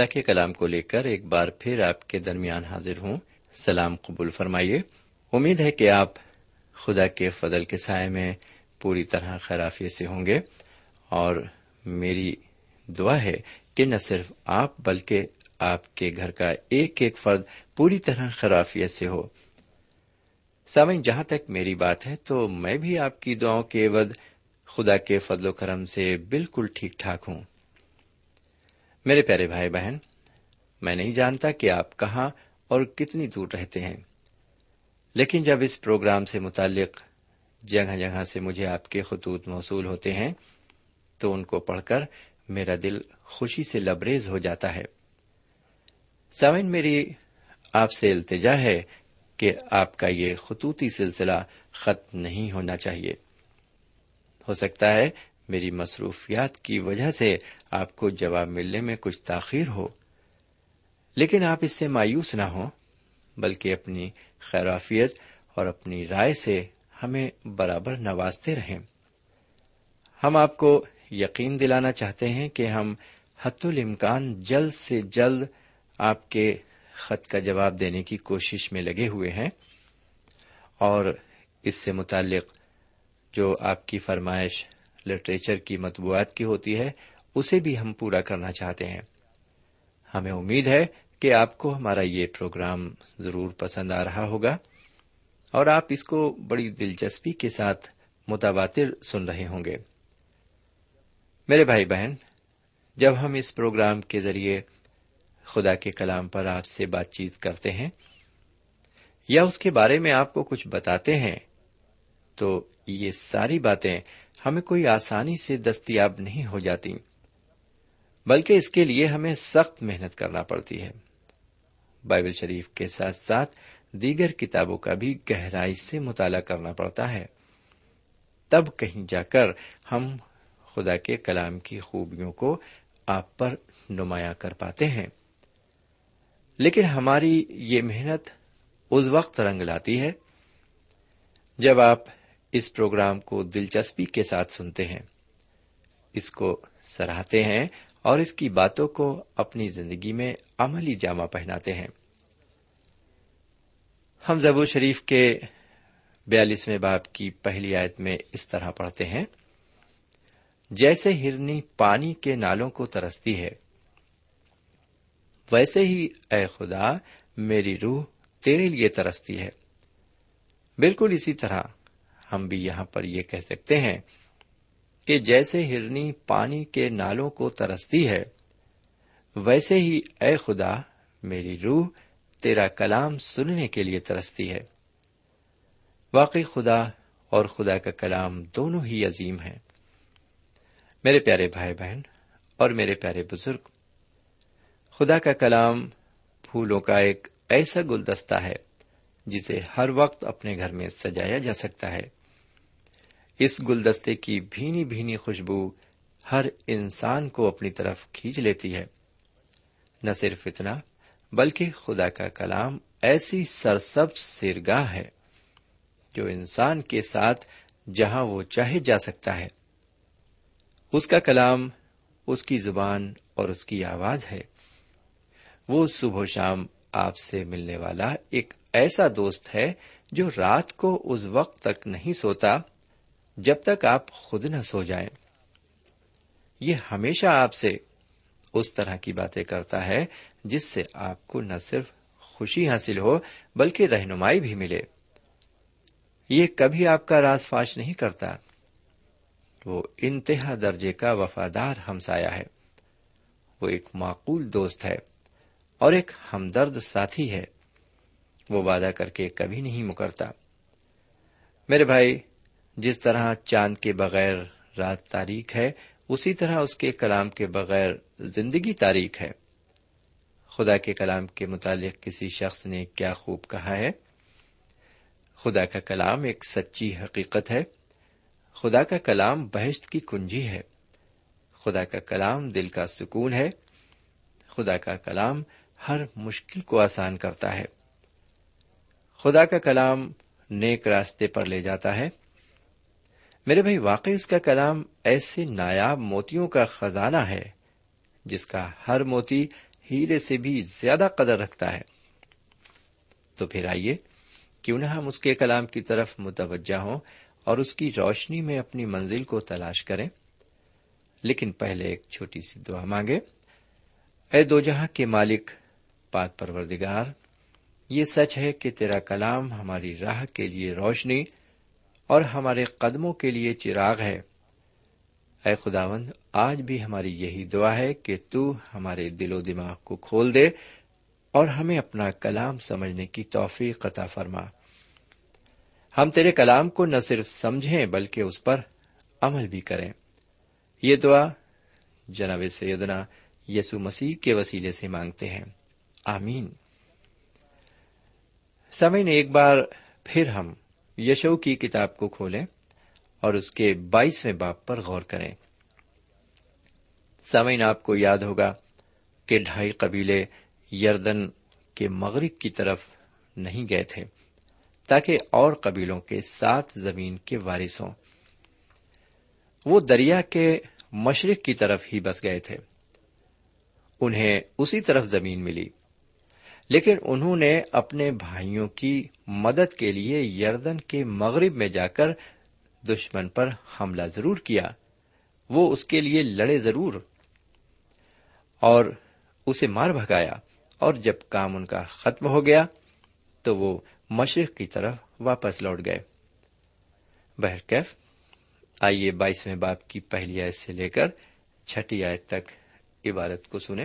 خدا کے کلام کو لے کر ایک بار پھر آپ کے درمیان حاضر ہوں۔ سلام قبول فرمائیے۔ امید ہے کہ آپ خدا کے فضل کے سائے میں پوری طرح خرافیت سے ہوں گے۔ اور میری دعا ہے کہ نہ صرف آپ بلکہ آپ کے گھر کا ایک ایک فرد پوری طرح خرافیت سے ہو۔ سامن جہاں تک میری بات ہے تو میں بھی آپ کی دعاؤں کے عوض خدا کے فضل و کرم سے بالکل ٹھیک ٹھاک ہوں۔ میرے پیارے بھائی بہن، میں نہیں جانتا کہ آپ کہاں اور کتنی دور رہتے ہیں، لیکن جب اس پروگرام سے متعلق جگہ جگہ سے مجھے آپ کے خطوط موصول ہوتے ہیں، تو ان کو پڑھ کر میرا دل خوشی سے لبریز ہو جاتا ہے۔ سامن میری آپ سے التجا ہے کہ آپ کا یہ خطوطی سلسلہ ختم نہیں ہونا چاہیے۔ ہو سکتا ہے میری مصروفیات کی وجہ سے آپ کو جواب ملنے میں کچھ تاخیر ہو۔ لیکن آپ اس سے مایوس نہ ہوں، بلکہ اپنی خیرافیت اور اپنی رائے سے ہمیں برابر نوازتے رہیں۔ ہم آپ کو یقین دلانا چاہتے ہیں کہ ہم حت الامکان جلد سے جلد آپ کے خط کا جواب دینے کی کوشش میں لگے ہوئے ہیں۔ اور اس سے متعلق جو آپ کی فرمائش لٹریچر کی مطبوعات کی ہوتی ہے، اسے بھی ہم پورا کرنا چاہتے ہیں۔ ہمیں امید ہے کہ آپ کو ہمارا یہ پروگرام ضرور پسند آ رہا ہوگا اور آپ اس کو بڑی دلچسپی کے ساتھ متواتر سن رہے ہوں گے۔ میرے بھائی بہن، جب ہم اس پروگرام کے ذریعے خدا کے کلام پر آپ سے بات چیت کرتے ہیں یا اس کے بارے میں آپ کو کچھ بتاتے ہیں، تو یہ ساری باتیں ہمیں کوئی آسانی سے دستیاب نہیں ہو جاتی، بلکہ اس کے لیے ہمیں سخت محنت کرنا پڑتی ہے۔ بائبل شریف کے ساتھ ساتھ دیگر کتابوں کا بھی گہرائی سے مطالعہ کرنا پڑتا ہے۔ تب کہیں جا کر ہم خدا کے کلام کی خوبیوں کو آپ پر نمایاں کر پاتے ہیں۔ لیکن ہماری یہ محنت اس وقت رنگ لاتی ہے جب آپ اس پروگرام کو دلچسپی کے ساتھ سنتے ہیں۔ اس کو سراہتے ہیں اور اس کی باتوں کو اپنی زندگی میں عملی جامہ پہناتے ہیں۔ ہم زبور شریف کے بیالیسویں باپ کی پہلی آیت میں اس طرح پڑھتے ہیں۔ جیسے ہرنی پانی کے نالوں کو ترستی ہے، ویسے ہی اے خدا، میری روح تیرے لیے ترستی ہے۔ بالکل اسی طرح ہم بھی یہاں پر یہ کہہ سکتے ہیں کہ جیسے ہرنی پانی کے نالوں کو ترستی ہے، ویسے ہی اے خدا، میری روح تیرا کلام سننے کے لیے ترستی ہے۔ واقعی خدا اور خدا کا کلام دونوں ہی عظیم ہیں۔ میرے پیارے بھائی بہن اور میرے پیارے بزرگ، خدا کا کلام پھولوں کا ایک ایسا گلدستہ ہے جسے ہر وقت اپنے گھر میں سجایا جا سکتا ہے۔ اس گلدستے کی بھینی بھینی خوشبو ہر انسان کو اپنی طرف کھینچ لیتی ہے۔ نہ صرف اتنا، بلکہ خدا کا کلام ایسی سرسب سرگاہ ہے جو انسان کے ساتھ جہاں وہ چاہے جا سکتا ہے۔ اس کا کلام اس کی زبان اور اس کی آواز ہے۔ وہ صبح و شام آپ سے ملنے والا ایک ایسا دوست ہے جو رات کو اس وقت تک نہیں سوتا جب تک آپ خود نہ سو جائیں۔ یہ ہمیشہ آپ سے اس طرح کی باتیں کرتا ہے جس سے آپ کو نہ صرف خوشی حاصل ہو بلکہ رہنمائی بھی ملے۔ یہ کبھی آپ کا راز فاش نہیں کرتا۔ وہ انتہا درجے کا وفادار ہمسایا ہے۔ وہ ایک معقول دوست ہے اور ایک ہمدرد ساتھی ہے۔ وہ وعدہ کر کے کبھی نہیں مکرتا۔ میرے بھائی جس طرح چاند کے بغیر رات تاریخ ہے، اسی طرح اس کے کلام کے بغیر زندگی تاریخ ہے۔ خدا کے کلام کے متعلق کسی شخص نے کیا خوب کہا ہے؟ خدا کا کلام ایک سچی حقیقت ہے۔ خدا کا کلام بحث کی کنجی ہے۔ خدا کا کلام دل کا سکون ہے۔ خدا کا کلام ہر مشکل کو آسان کرتا ہے۔ خدا کا کلام نیک راستے پر لے جاتا ہے۔ میرے بھائی، واقعی اس کا کلام ایسے نایاب موتیوں کا خزانہ ہے جس کا ہر موتی ہیرے سے بھی زیادہ قدر رکھتا ہے۔ تو پھر آئیے، کیوں نہ ہم اس کے کلام کی طرف متوجہ ہوں اور اس کی روشنی میں اپنی منزل کو تلاش کریں۔ لیکن پہلے ایک چھوٹی سی دعا مانگے۔ اے دو جہاں کے مالک، پاک پروردگار، یہ سچ ہے کہ تیرا کلام ہماری راہ کے لیے روشنی اور ہمارے قدموں کے لیے چراغ ہے۔ اے خداوند، آج بھی ہماری یہی دعا ہے کہ تو ہمارے دل و دماغ کو کھول دے اور ہمیں اپنا کلام سمجھنے کی توفیق عطا فرما۔ ہم تیرے کلام کو نہ صرف سمجھیں بلکہ اس پر عمل بھی کریں۔ یہ دعا جناب سیدنا یسو مسیح کے وسیلے سے مانگتے ہیں۔ آمین۔ سمے ایک بار پھر ہم یشو کی کتاب کو کھولیں اور اس کے بائیسویں باپ پر غور کریں۔ سمعین آپ کو یاد ہوگا کہ ڈھائی قبیلے یردن کے مغرب کی طرف نہیں گئے تھے، تاکہ اور قبیلوں کے سات زمین کے وارث ہوں۔ وہ دریا کے مشرق کی طرف ہی بس گئے تھے۔ انہیں اسی طرف زمین ملی۔ لیکن انہوں نے اپنے بھائیوں کی مدد کے لیے یردن کے مغرب میں جا کر دشمن پر حملہ ضرور کیا۔ وہ اس کے لیے لڑے ضرور اور اسے مار بھگایا۔ اور جب کام ان کا ختم ہو گیا تو وہ مشرق کی طرف واپس لوٹ گئے۔ بہرکیف آئیے بائیسویں باپ کی پہلی آیت سے لے کر چھٹی آیت تک عبارت کو سنیں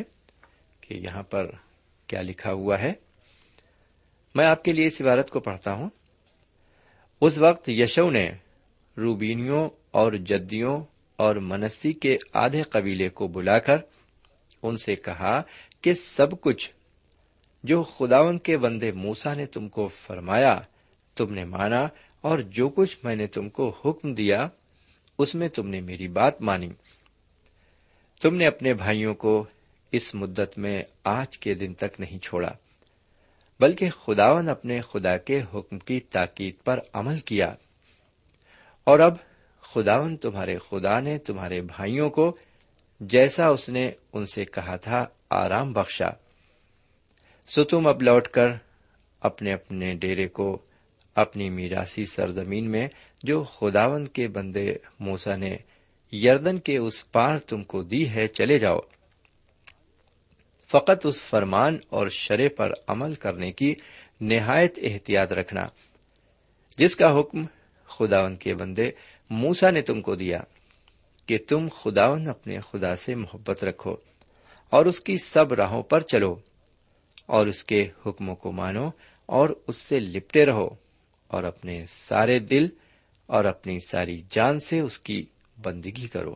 کہ یہاں پر کیا لکھا ہوا ہے؟ میں آپ کے لیے اس عبارت کو پڑھتا ہوں۔ اس وقت یشو نے روبینیوں اور جدیوں اور منسی کے آدھے قبیلے کو بلا کر ان سے کہا کہ سب کچھ جو خداون کے بندے موسا نے تم کو فرمایا، تم نے مانا اور جو کچھ میں نے تم کو حکم دیا، اس میں تم نے میری بات مانی۔ تم نے اپنے بھائیوں کو اس مدت میں آج کے دن تک نہیں چھوڑا، بلکہ خداون اپنے خدا کے حکم کی تاکید پر عمل کیا۔ اور اب خداون تمہارے خدا نے تمہارے بھائیوں کو جیسا اس نے ان سے کہا تھا، آرام بخشا۔ سو تم اب لوٹ کر اپنے اپنے ڈیرے کو اپنی میراسی سرزمین میں جو خداون کے بندے موسا نے یردن کے اس پار تم کو دی ہے، چلے جاؤ۔ فقط اس فرمان اور شرے پر عمل کرنے کی نہایت احتیاط رکھنا۔ جس کا حکم خداون کے بندے موسا نے تم کو دیا، کہ تم خداون اپنے خدا سے محبت رکھو اور اس کی سب راہوں پر چلو اور اس کے حکموں کو مانو اور اس سے لپٹے رہو اور اپنے سارے دل اور اپنی ساری جان سے اس کی بندگی کرو۔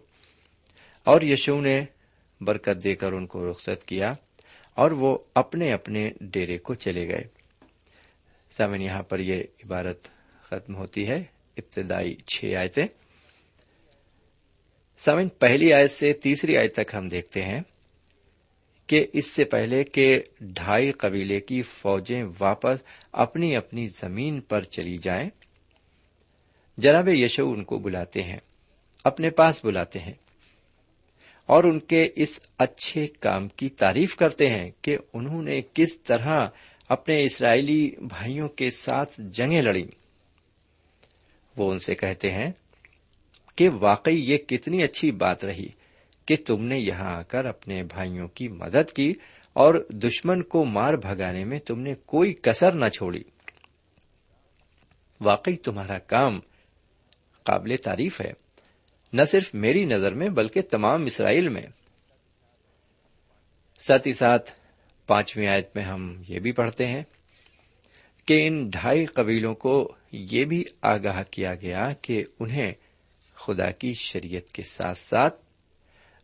اور یشو نے برکت دے کر ان کو رخصت کیا اور وہ اپنے اپنے ڈیرے کو چلے گئے۔ سامن یہاں پر یہ عبارت ختم ہوتی ہے، ابتدائی چھ آیتیں۔ سامن پہلی آیت سے تیسری آیت تک ہم دیکھتے ہیں کہ اس سے پہلے کہ ڈھائی قبیلے کی فوجیں واپس اپنی اپنی زمین پر چلی جائیں، جناب یشو ان کو بلاتے ہیں، اپنے پاس بلاتے ہیں۔ اور ان کے اس اچھے کام کی تعریف کرتے ہیں کہ انہوں نے کس طرح اپنے اسرائیلی بھائیوں کے ساتھ جنگیں لڑی وہ ان سے کہتے ہیں کہ واقعی یہ کتنی اچھی بات رہی کہ تم نے یہاں آ کر اپنے بھائیوں کی مدد کی اور دشمن کو مار بھگانے میں تم نے کوئی کسر نہ چھوڑی۔ واقعی تمہارا کام قابل تعریف ہے۔ نہ صرف میری نظر میں بلکہ تمام اسرائیل میں۔ ساتھ ہی ساتھ، پانچویں آیت میں ہم یہ بھی پڑھتے ہیں کہ ان ڈھائی قبیلوں کو یہ بھی آگاہ کیا گیا کہ انہیں خدا کی شریعت کے ساتھ ساتھ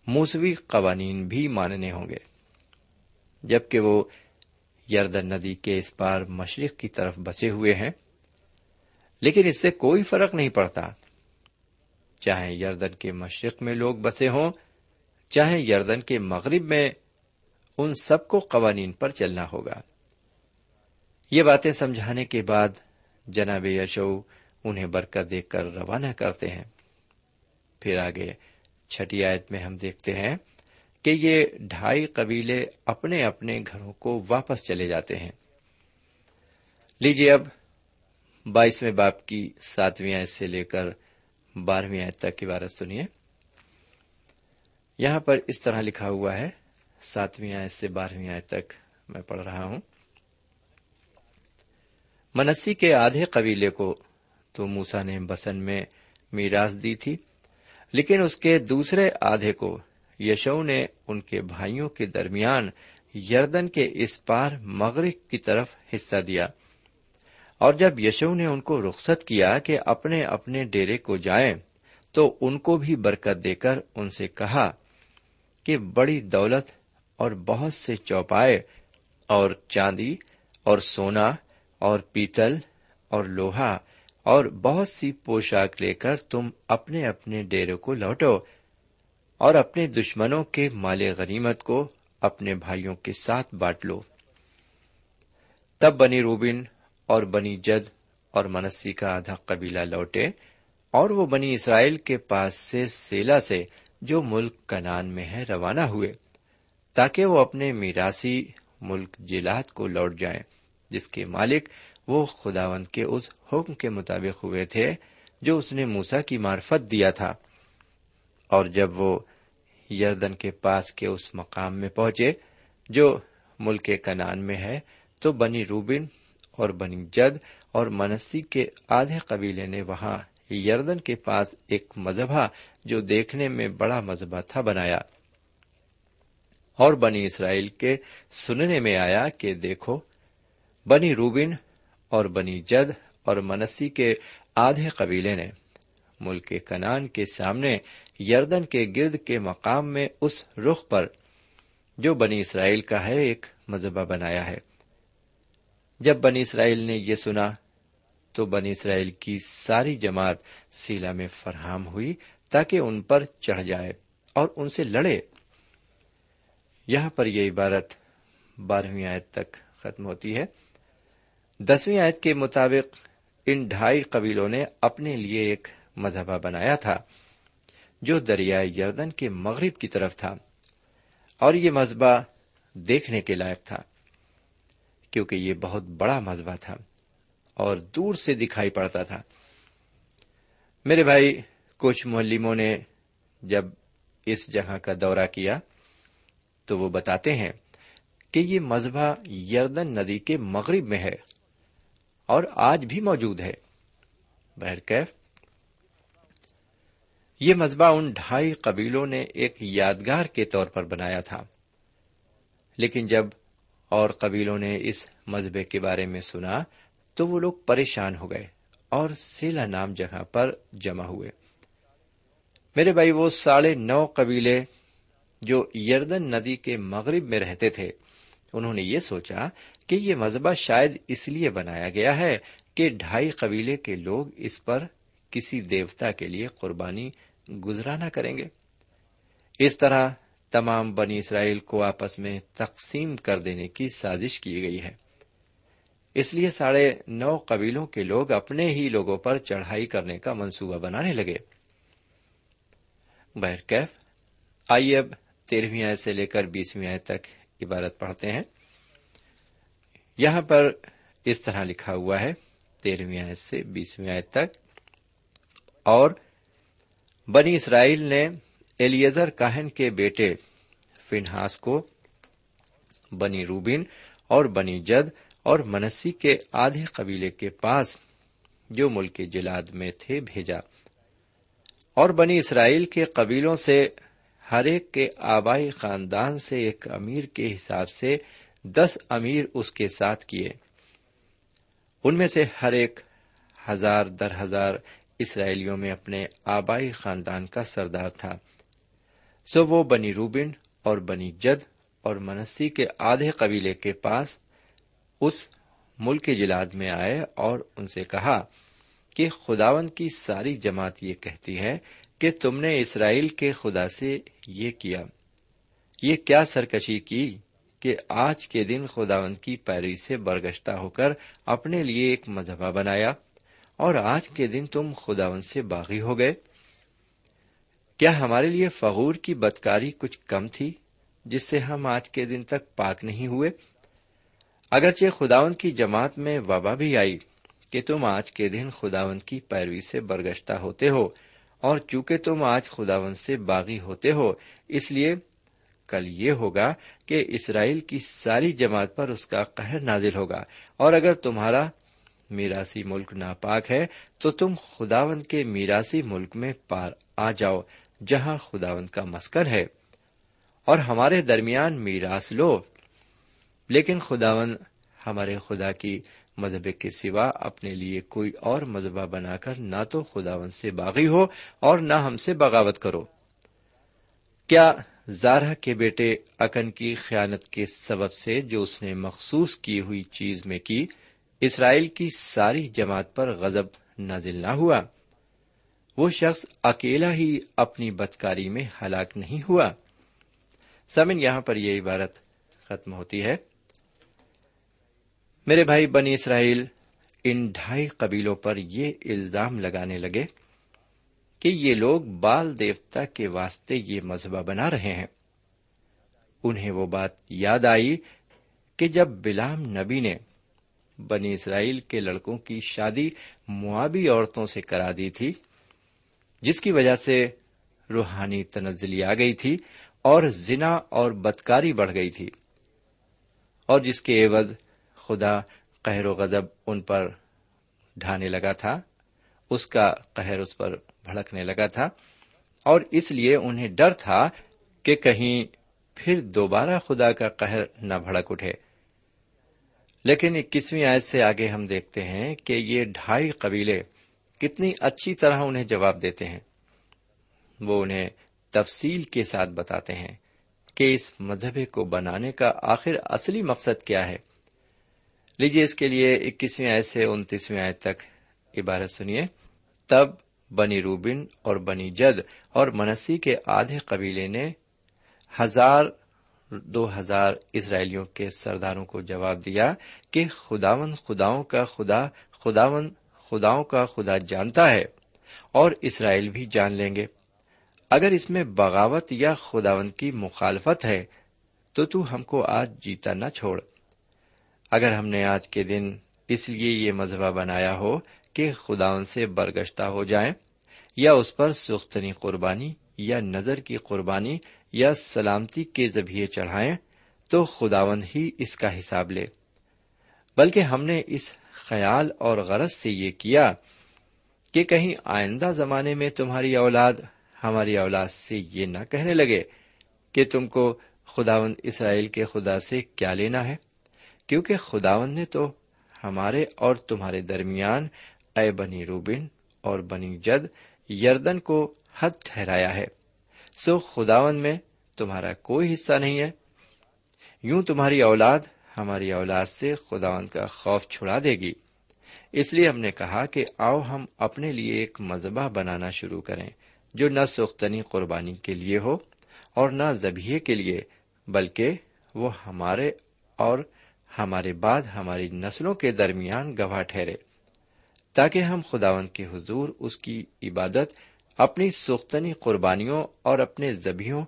موسوی قوانین بھی ماننے ہوں گے۔ جبکہ وہ یردن ندی کے اس پار مشرق کی طرف بسے ہوئے ہیں، لیکن اس سے کوئی فرق نہیں پڑتا۔ چاہے یردن کے مشرق میں لوگ بسے ہوں، چاہے یردن کے مغرب میں، ان سب کو قوانین پر چلنا ہوگا۔ یہ باتیں سمجھانے کے بعد جناب یشو انہیں برکت دیکھ کر روانہ کرتے ہیں۔ پھر آگے چھٹی آیت میں ہم دیکھتے ہیں کہ یہ ڈھائی قبیلے اپنے اپنے گھروں کو واپس چلے جاتے ہیں۔ لیجیے اب بائیسویں باپ کی ساتویں آیت سے لے کر بارہویں آیت تک کی بارت سنیے۔ یہاں پر اس طرح لکھا ہوا ہے، ساتویں آیت سے بارہویں آیت تک میں پڑھ رہا ہوں۔ منسی کے آدھے قبیلے کو تو موسا نے بسن میں میراث دی تھی، لیکن اس کے دوسرے آدھے کو یشو نے ان کے بھائیوں کے درمیان یردن کے اس پار مغرب کی طرف حصہ دیا۔ اور جب یشو نے ان کو رخصت کیا کہ اپنے اپنے ڈیرے کو جائیں، تو ان کو بھی برکت دے کر ان سے کہا کہ بڑی دولت اور بہت سے چوپائے اور چاندی اور سونا اور پیتل اور لوہا اور بہت سی پوشاک لے کر تم اپنے اپنے ڈیرے کو لوٹو اور اپنے دشمنوں کے مال غنیمت کو اپنے بھائیوں کے ساتھ بانٹ لو۔ تب بنی روبن اور بنی جد اور منسی کا آدھا قبیلہ لوٹے اور وہ بنی اسرائیل کے پاس سے سیلا سے جو ملک کنان میں ہے روانہ ہوئے تاکہ وہ اپنے میراسی ملک جلات کو لوٹ جائیں، جس کے مالک وہ خداوند کے اس حکم کے مطابق ہوئے تھے جو اس نے موسا کی مارفت دیا تھا۔ اور جب وہ یردن کے پاس کے اس مقام میں پہنچے جو ملک کنان میں ہے، تو بنی روبن اور بنی جد اور منسی کے آدھے قبیلے نے وہاں یردن کے پاس ایک مذہبہ جو دیکھنے میں بڑا مذہبہ تھا بنایا۔ اور بنی اسرائیل کے سننے میں آیا کہ دیکھو، بنی روبن اور بنی جد اور منسی کے آدھے قبیلے نے ملک کنان کے سامنے یردن کے گرد کے مقام میں اس رخ پر جو بنی اسرائیل کا ہے، ایک مذہبہ بنایا ہے۔ جب بنی اسرائیل نے یہ سنا تو بنی اسرائیل کی ساری جماعت سیلا میں فراہم ہوئی تاکہ ان پر چڑھ جائے اور ان سے لڑے۔ یہاں پر یہ عبارت بارہویں آیت تک ختم ہوتی ہے۔ دسویں آیت کے مطابق ان ڈھائی قبیلوں نے اپنے لیے ایک مذہبہ بنایا تھا، جو دریائے یردن کے مغرب کی طرف تھا اور یہ مذہبہ دیکھنے کے لائق تھا۔ کیونکہ یہ بہت بڑا مذبح تھا اور دور سے دکھائی پڑتا تھا۔ میرے بھائی، کچھ ملموں نے جب اس جگہ کا دورہ کیا تو وہ بتاتے ہیں کہ یہ مذبح یردن ندی کے مغرب میں ہے اور آج بھی موجود ہے۔ بہرکیف یہ مذبح ان ڈھائی قبیلوں نے ایک یادگار کے طور پر بنایا تھا۔ لیکن جب اور قبیلوں نے اس مذہبے کے بارے میں سنا، تو وہ لوگ پریشان ہو گئے اور سیلا نام جگہ پر جمع ہوئے۔ میرے بھائی، وہ ساڑھے نو قبیلے جو یردن ندی کے مغرب میں رہتے تھے، انہوں نے یہ سوچا کہ یہ مذہبہ شاید اس لیے بنایا گیا ہے کہ ڈھائی قبیلے کے لوگ اس پر کسی دیوتا کے لیے قربانی گزرانا کریں گے۔ اس طرح تمام بنی اسرائیل کو آپس میں تقسیم کر دینے کی سازش کی گئی ہے۔ اس لیے ساڑھے نو قبیلوں کے لوگ اپنے ہی لوگوں پر چڑھائی کرنے کا منصوبہ بنانے لگے۔ بہرکیف آئیے اب تیرہویں آئے سے لے کر بیسویں آئے تک عبارت پڑھتے ہیں۔ یہاں پر اس طرح لکھا ہوا ہے، تیرہویں آئے سے بیسویں آئے تک، اور بنی اسرائیل نے ایلیزر کاہن کے بیٹے فنہاس کو، بنی روبین اور بنی جد اور منسی کے آدھے قبیلے کے پاس جو ملک جلاد میں تھے بھیجا۔ اور بنی اسرائیل کے قبیلوں سے ہر ایک کے آبائی خاندان سے ایک امیر کے حساب سے دس امیر اس کے ساتھ کیے۔ ان میں سے ہر ایک ہزار در ہزار اسرائیلیوں میں اپنے آبائی خاندان کا سردار تھا۔ سو وہ بنی روبن اور بنی جد اور منسی کے آدھے قبیلے کے پاس اس ملک جلاد میں آئے اور ان سے کہا کہ خداون کی ساری جماعت یہ کہتی ہے کہ تم نے اسرائیل کے خدا سے یہ کیا۔ یہ کیا سرکشی کی کہ آج کے دن خداون کی پیروی سے برگشتہ ہو کر اپنے لیے ایک مذہبہ بنایا اور آج کے دن تم خداون سے باغی ہو گئے۔ کیا ہمارے لیے فغور کی بدکاری کچھ کم تھی جس سے ہم آج کے دن تک پاک نہیں ہوئے؟ اگرچہ خداون کی جماعت میں وبا بھی آئی کہ تم آج کے دن خداون کی پیروی سے برگشتہ ہوتے ہو اور چونکہ تم آج خداون سے باغی ہوتے ہو، اس لیے کل یہ ہوگا کہ اسرائیل کی ساری جماعت پر اس کا قہر نازل ہوگا۔ اور اگر تمہارا میراسی ملک ناپاک ہے، تو تم خداون کے میراسی ملک میں پار آ جاؤ۔ جہاں خداون کا مسکر ہے اور ہمارے درمیان میراث لو لیکن خداون ہمارے خدا کی مذہب کے سوا اپنے لیے کوئی اور مذہبہ بنا کر نہ تو خداون سے باغی ہو اور نہ ہم سے بغاوت کرو۔ کیا زارہ کے بیٹے اکن کی خیانت کے سبب سے جو اس نے مخصوص کی ہوئی چیز میں کی، اسرائیل کی ساری جماعت پر غزب نازل نہ ہوا؟ وہ شخص اکیلا ہی اپنی بدکاری میں ہلاک نہیں ہوا۔ سمن یہاں پر یہ عبارت ختم ہوتی ہے۔ میرے بھائی، بنی اسرائیل ان ڈھائی قبیلوں پر یہ الزام لگانے لگے کہ یہ لوگ بال دیوتا کے واسطے یہ مذہبہ بنا رہے ہیں۔ انہیں وہ بات یاد آئی کہ جب بلام نبی نے بنی اسرائیل کے لڑکوں کی شادی موابی عورتوں سے کرا دی تھی جس کی وجہ سے روحانی تنزلی آ گئی تھی اور زنا اور بدکاری بڑھ گئی تھی اور جس کے عوض خدا قہر و غضب ان پر ڈھانے لگا تھا، اس کا قہر اس پر بھڑکنے لگا تھا اور اس لیے انہیں ڈر تھا کہ کہیں پھر دوبارہ خدا کا قہر نہ بھڑک اٹھے۔ لیکن اکیسویں آیت سے آگے ہم دیکھتے ہیں کہ یہ ڈھائی قبیلے کتنی اچھی طرح انہیں جواب دیتے ہیں۔ وہ انہیں تفصیل کے ساتھ بتاتے ہیں کہ اس مذہبے کو بنانے کا آخر اصلی مقصد کیا ہے۔ لیجیے اس کے لیے اکیسویں آیت سے انتیسویں آیت تک عبارت سنیے۔ تب بنی روبن اور بنی جد اور منسی کے آدھے قبیلے نے ہزار دو ہزار اسرائیلیوں کے سرداروں کو جواب دیا کہ خداون خداؤں کا خدا خداون خداؤں کا خدا جانتا ہے اور اسرائیل بھی جان لیں گے۔ اگر اس میں بغاوت یا خداون کی مخالفت ہے، تو تو ہم کو آج جیتا نہ چھوڑ۔ اگر ہم نے آج کے دن اس لیے یہ مذہبہ بنایا ہو کہ خداون سے برگشتہ ہو جائیں، یا اس پر سختنی قربانی یا نظر کی قربانی یا سلامتی کے ذبیعے چڑھائیں، تو خداوند ہی اس کا حساب لے۔ بلکہ ہم نے اس خیال اور غرض سے یہ کیا کہ کہیں آئندہ زمانے میں تمہاری اولاد ہماری اولاد سے یہ نہ کہنے لگے کہ تم کو خداوند اسرائیل کے خدا سے کیا لینا ہے، کیونکہ خداوند نے تو ہمارے اور تمہارے درمیان اے بنی روبن اور بنی جد یردن کو حد ٹھہرایا ہے، سو خداون میں تمہارا کوئی حصہ نہیں ہے۔ یوں تمہاری اولاد ہماری اولاد سے خداون کا خوف چھڑا دے گی۔ اس لیے ہم نے کہا کہ آؤ ہم اپنے لیے ایک مذبح بنانا شروع کریں، جو نہ سختنی قربانی کے لیے ہو اور نہ زبیے کے لیے، بلکہ وہ ہمارے اور ہمارے بعد ہماری نسلوں کے درمیان گواہ ٹھہرے۔ تاکہ ہم خداون کے حضور اس کی عبادت، اپنی سختنی قربانیوں اور اپنے زبیوں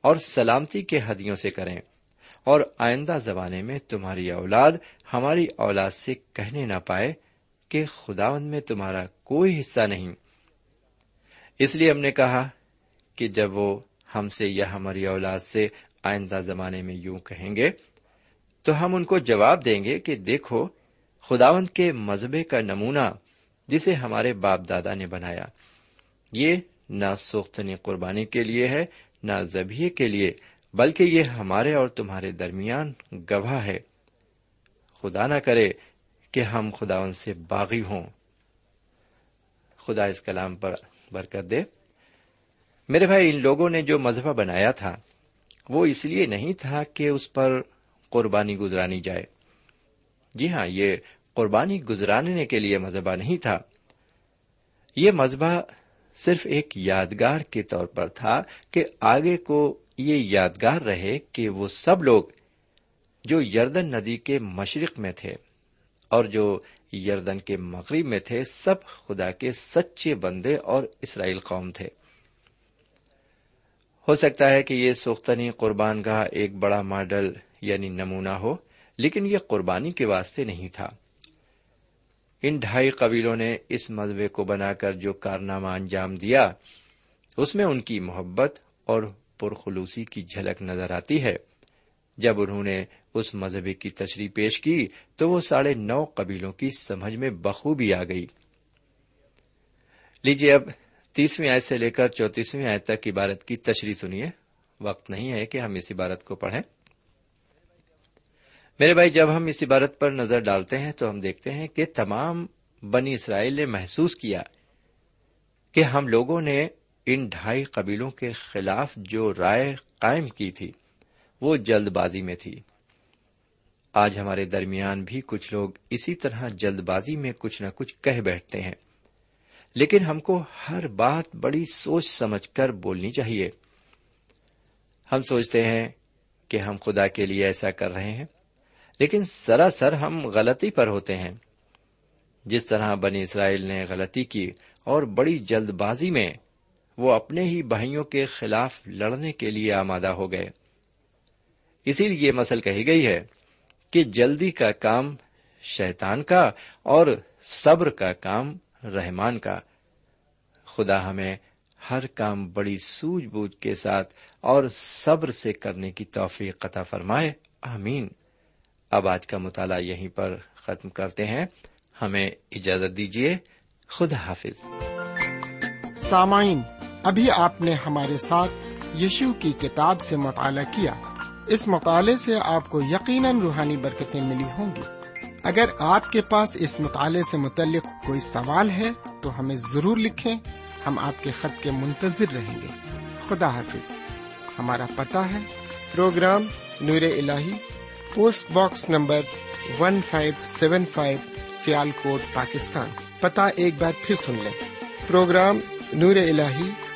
اور سلامتی کے ہدیوں سے کریں۔ اور آئندہ زمانے میں تمہاری اولاد ہماری اولاد سے کہنے نہ پائے کہ خداون میں تمہارا کوئی حصہ نہیں۔ اس لیے ہم نے کہا کہ جب وہ ہم سے یا ہماری اولاد سے آئندہ زمانے میں یوں کہیں گے تو ہم ان کو جواب دیں گے کہ دیکھو خداون کے مذہبے کا نمونہ جسے ہمارے باپ دادا نے بنایا، یہ نہ سوختنی قربانی کے لیے ہے، نہ زبیے کے لیے بلکہ یہ ہمارے اور تمہارے درمیان گواہ ہے۔ خدا نہ کرے کہ ہم خدا ان سے باغی ہوں۔ خدا اس کلام پر برکت دے۔ میرے بھائی، ان لوگوں نے جو مذہبہ بنایا تھا، وہ اس لیے نہیں تھا کہ اس پر قربانی گزرانی جائے۔ جی ہاں یہ قربانی گزرانے کے لیے مذہبہ نہیں تھا۔ یہ مذہبہ صرف ایک یادگار کے طور پر تھا کہ آگے کو یہ یادگار رہے کہ وہ سب لوگ جو یردن ندی کے مشرق میں تھے اور جو یردن کے مغرب میں تھے، سب خدا کے سچے بندے اور اسرائیل قوم تھے۔ ہو سکتا ہے کہ یہ سوختنی قربان گاہ ایک بڑا ماڈل یعنی نمونہ ہو، لیکن یہ قربانی کے واسطے نہیں تھا۔ ان ڈھائی قبیلوں نے اس مذبے کو بنا کر جو کارنامہ انجام دیا، اس میں ان کی محبت اور پرخلوسی کی جھلک نظر آتی ہے۔ جب انہوں نے اس مذہبی کی تشریح پیش کی، تو وہ ساڑھے نو قبیلوں کی سمجھ میں بخوبی آ گئی۔ لیجیے، اب تیسویں آیت سے لے کر چوتیسویں آیت تک عبارت کی تشریح سنیے۔ وقت نہیں ہے کہ ہم اس عبارت کو پڑھیں۔ میرے بھائی، جب ہم اس عبارت پر نظر ڈالتے ہیں تو ہم دیکھتے ہیں کہ تمام بنی اسرائیل نے محسوس کیا کہ ہم لوگوں نے ان ڈھائی قبیلوں کے خلاف جو رائے قائم کی تھی، وہ جلد بازی میں تھی۔ آج ہمارے درمیان بھی کچھ لوگ اسی طرح جلد بازی میں کچھ نہ کچھ کہہ بیٹھتے ہیں۔ لیکن ہم کو ہر بات بڑی سوچ سمجھ کر بولنی چاہیے۔ ہم سوچتے ہیں کہ ہم خدا کے لیے ایسا کر رہے ہیں، لیکن سراسر ہم غلطی پر ہوتے ہیں۔ جس طرح بنی اسرائیل نے غلطی کی اور بڑی جلد بازی میں وہ اپنے ہی بھائیوں کے خلاف لڑنے کے لیے آمادہ ہو گئے۔ اسی لیے یہ مسل کہی گئی ہے کہ جلدی کا کام شیطان کا اور صبر کا کام رحمان کا۔ خدا ہمیں ہر کام بڑی سوجھ بوجھ کے ساتھ اور صبر سے کرنے کی توفیق قطع فرمائے۔ آمین۔ اب آج کا مطالعہ یہیں پر ختم کرتے ہیں۔ ہمیں اجازت دیجیے خدا حافظ۔ سامعین ابھی آپ نے ہمارے ساتھ یشو کی کتاب سے مطالعہ کیا۔ اس مطالعے سے آپ کو یقیناً روحانی برکتیں ملی ہوں گی۔ اگر آپ کے پاس اس مطالعے سے متعلق کوئی سوال ہے تو ہمیں ضرور لکھیں۔ ہم آپ کے خط کے منتظر رہیں گے۔ خدا حافظ۔ ہمارا پتہ ہے۔ پروگرام نور ال post box number one five seven five Sialkot, Pakistan. پتہ ایک بار پھر سن لیں۔ پروگرام نور ال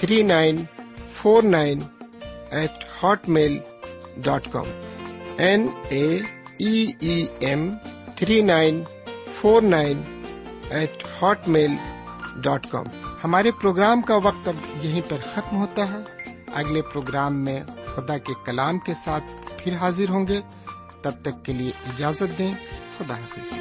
three nine four nine eight Hotmail dot com N A M three nine four nine eight Hotmail dot com ہمارے پروگرام کا وقت اب یہیں پر ختم ہوتا ہے۔ اگلے پروگرام میں خدا کے کلام کے ساتھ پھر حاضر ہوں گے۔ تب تک کے لیے اجازت دیں۔ خدا حافظ۔